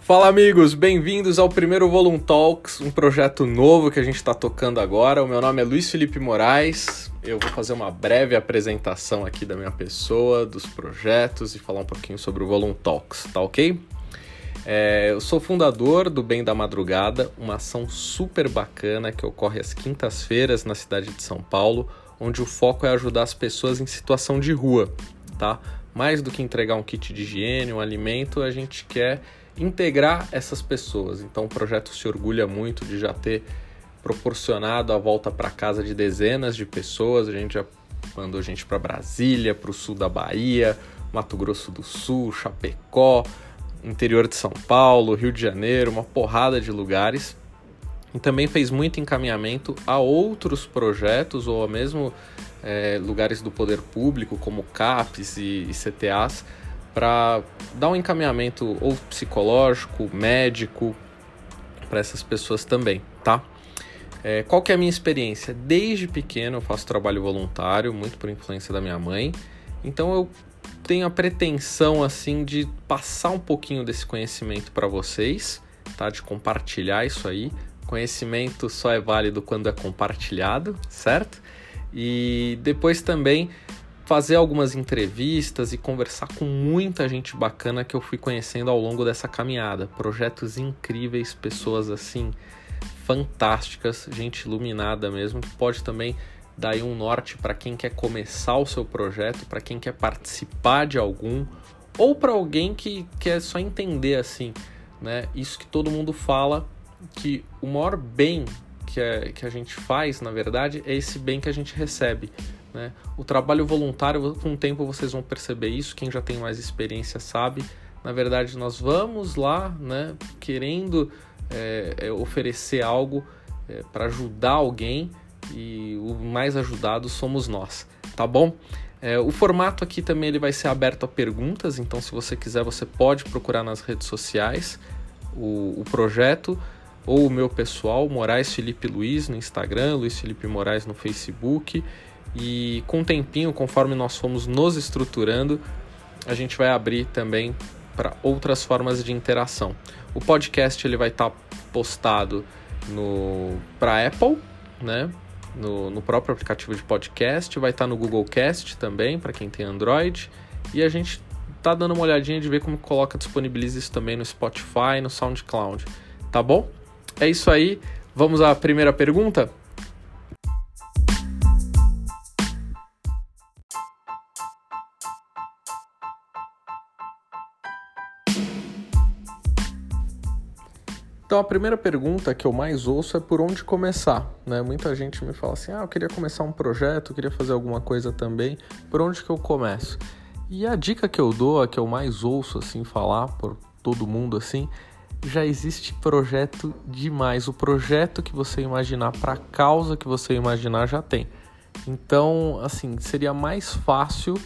Fala amigos, bem-vindos ao primeiro Volum Talks, um projeto novo que a gente está tocando agora. O meu nome é Luiz Felipe Moraes. Eu vou fazer uma breve apresentação aqui da minha pessoa, dos projetos e falar um pouquinho sobre o Volum Talks, tá ok? É, eu sou fundador do Bem da Madrugada, uma ação super bacana que ocorre às quintas-feiras na cidade de São Paulo, onde o foco é ajudar as pessoas em situação de rua, tá? Mais do que entregar um kit de higiene, um alimento, a gente quer integrar essas pessoas. Então o projeto se orgulha muito de já ter proporcionado a volta para casa de dezenas de pessoas. A gente já mandou gente para Brasília, para o sul da Bahia, Mato Grosso do Sul, Chapecó, interior de São Paulo, Rio de Janeiro, uma porrada de lugares. E também fez muito encaminhamento a outros projetos ou mesmo é, lugares do poder público, como CAPES e, e CTAs, para dar um encaminhamento ou psicológico, médico para essas pessoas também, tá? É, qual que é a minha experiência? Desde pequeno eu faço trabalho voluntário, muito por influência da minha mãe. Então eu tenho a pretensão assim de passar um pouquinho desse conhecimento para vocês, tá? De compartilhar isso aí. Conhecimento só é válido quando é compartilhado, certo? E depois também fazer algumas entrevistas e conversar com muita gente bacana que eu fui conhecendo ao longo dessa caminhada. Projetos incríveis, pessoas assim fantásticas, gente iluminada mesmo, que pode também dar aí um norte para quem quer começar o seu projeto, para quem quer participar de algum ou para alguém que quer só entender assim, né? Isso que todo mundo fala que o maior bem que a, que a gente faz, na verdade, é esse bem que a gente recebe. Né? O trabalho voluntário, com o tempo vocês vão perceber isso, quem já tem mais experiência sabe. Na verdade, nós vamos lá né, querendo é, é, oferecer algo é, para ajudar alguém e o mais ajudado somos nós, tá bom? É, o formato aqui também ele vai ser aberto a perguntas, então se você quiser você pode procurar nas redes sociais o, o projeto ou o meu pessoal, Moraes Felipe Luiz no Instagram, Luiz Felipe Moraes no Facebook e com o tempinho, conforme nós fomos nos estruturando, a gente vai abrir também para outras formas de interação. O podcast ele vai estar tá postado no para Apple, né? No, no, próprio aplicativo de podcast, vai estar tá no Google Cast também para quem tem Android e a gente tá dando uma olhadinha de ver como coloca disponibiliza isso também no Spotify, no SoundCloud, tá bom? É isso aí. Vamos à primeira pergunta. Então a primeira pergunta que eu mais ouço é por onde começar, né? Muita gente me fala assim: "Ah, eu queria começar um projeto, queria fazer alguma coisa também, por onde que eu começo?". E a dica que eu dou, a que eu mais ouço assim falar por todo mundo assim, já existe projeto demais. O projeto que você imaginar para a causa que você imaginar já tem. Então, assim, seria mais fácil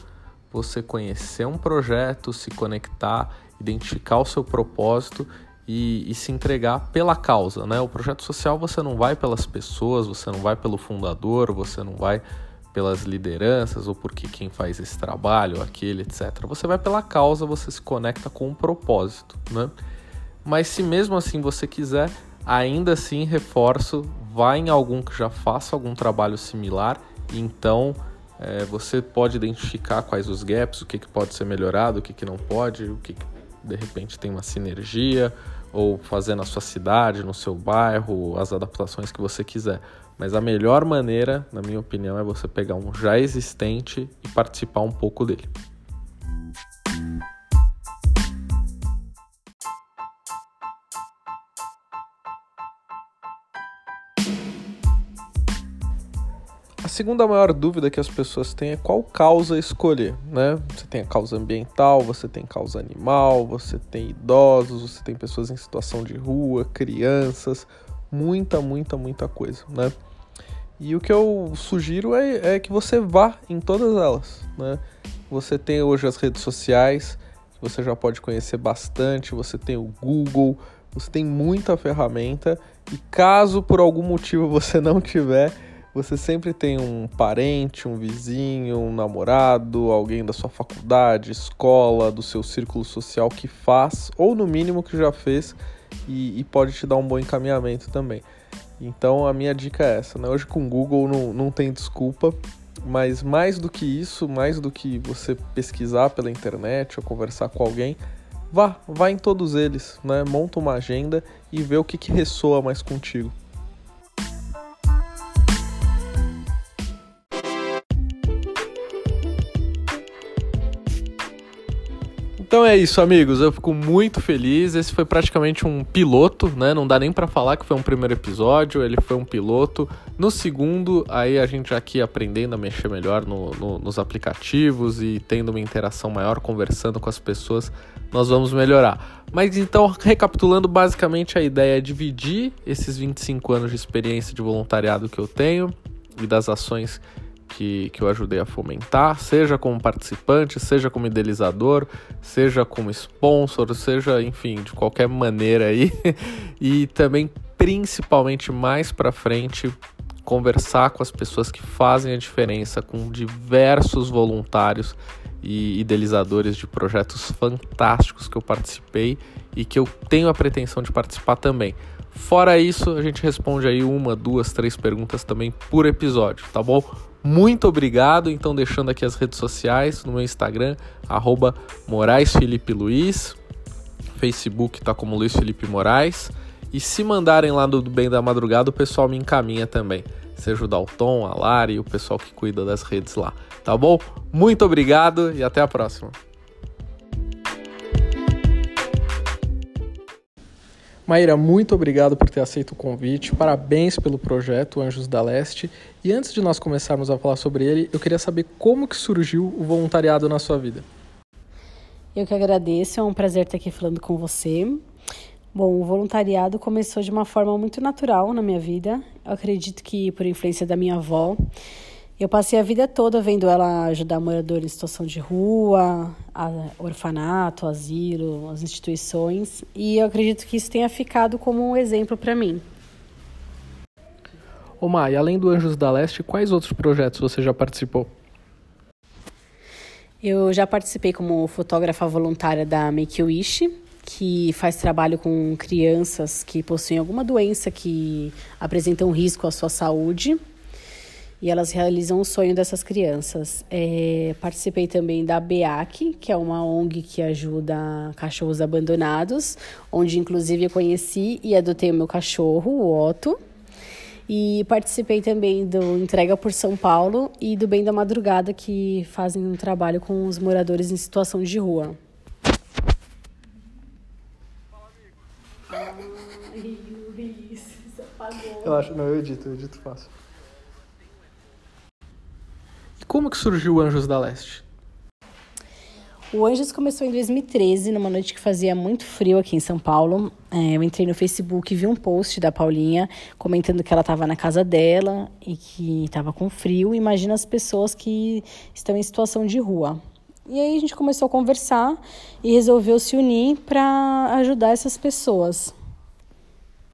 você conhecer um projeto, se conectar, identificar o seu propósito e, e, se entregar pela causa, né? O projeto social você não vai pelas pessoas, você não vai pelo fundador, você não vai pelas lideranças ou porque quem faz esse trabalho, aquele, etc. Você vai pela causa, você se conecta com um propósito, né? Mas se mesmo assim você quiser, ainda assim reforço, vá em algum que já faça algum trabalho similar, então é, você pode identificar quais os gaps, o que, que pode ser melhorado, o que, que não pode, o que, que de repente tem uma sinergia, ou fazer na sua cidade, no seu bairro, as adaptações que você quiser. Mas a melhor maneira, na minha opinião, é você pegar um já existente e participar um pouco dele. Segunda maior dúvida que as pessoas têm é qual causa escolher, né? Você tem a causa ambiental, você tem causa animal, você tem idosos, você tem pessoas em situação de rua, crianças, muita, muita, muita coisa, né? E o que eu sugiro é, é que você vá em todas elas, né? Você tem hoje as redes sociais, você já pode conhecer bastante. Você tem o Google, você tem muita ferramenta e caso por algum motivo você não tiver, você sempre tem um parente, um vizinho, um namorado, alguém da sua faculdade, escola, do seu círculo social que faz, ou no mínimo que já fez, e, e pode te dar um bom encaminhamento também. Então a minha dica é essa, né? Hoje com o Google não, não tem desculpa, mas mais do que isso, mais do que você pesquisar pela internet ou conversar com alguém, vá, vá em todos eles, né? Monta uma agenda e vê o que, que ressoa mais contigo. Então é isso, amigos. Eu fico muito feliz. Esse foi praticamente um piloto, né? Não dá nem para falar que foi um primeiro episódio. Ele foi um piloto. No segundo, aí a gente aqui aprendendo a mexer melhor no, no, nos aplicativos e tendo uma interação maior, conversando com as pessoas, nós vamos melhorar. Mas então, recapitulando, basicamente a ideia é dividir esses 25 anos de experiência de voluntariado que eu tenho e das ações que, que eu ajudei a fomentar, seja como participante, seja como idealizador, seja como sponsor, seja, enfim, de qualquer maneira aí. e também, principalmente mais para frente, conversar com as pessoas que fazem a diferença, com diversos voluntários e idealizadores de projetos fantásticos que eu participei e que eu tenho a pretensão de participar também. Fora isso, a gente responde aí uma, duas, três perguntas também por episódio, tá bom? Muito obrigado. Então, deixando aqui as redes sociais no meu Instagram, arroba Moraes Felipe Luiz. Facebook tá como Luiz Felipe Moraes. E se mandarem lá do Bem da Madrugada, o pessoal me encaminha também. Seja o Dalton, a Lari o pessoal que cuida das redes lá. Tá bom? Muito obrigado e até a próxima. Maíra, muito obrigado por ter aceito o convite. Parabéns pelo projeto Anjos da Leste. E antes de nós começarmos a falar sobre ele, eu queria saber como que surgiu o voluntariado na sua vida. Eu que agradeço, é um prazer estar aqui falando com você. Bom, o voluntariado começou de uma forma muito natural na minha vida. Eu acredito que por influência da minha avó. Eu passei a vida toda vendo ela ajudar moradores em situação de rua, orfanato, asilo, as instituições, e eu acredito que isso tenha ficado como um exemplo para mim. Ô Mai, além do Anjos da Leste, quais outros projetos você já participou? Eu já participei como fotógrafa voluntária da Make Wish, que faz trabalho com crianças que possuem alguma doença que apresentam risco à sua saúde e elas realizam o sonho dessas crianças. É, participei também da BEAC, que é uma ONG que ajuda cachorros abandonados, onde inclusive eu conheci e adotei o meu cachorro, o Otto. E participei também do Entrega por São Paulo e do Bem da Madrugada, que fazem um trabalho com os moradores em situação de rua. Eu acho, não, eu edito, eu edito fácil. Como que surgiu o Anjos da Leste? O Anjos começou em 2013, numa noite que fazia muito frio aqui em São Paulo. É, eu entrei no Facebook e vi um post da Paulinha comentando que ela estava na casa dela e que estava com frio. Imagina as pessoas que estão em situação de rua. E aí a gente começou a conversar e resolveu se unir para ajudar essas pessoas.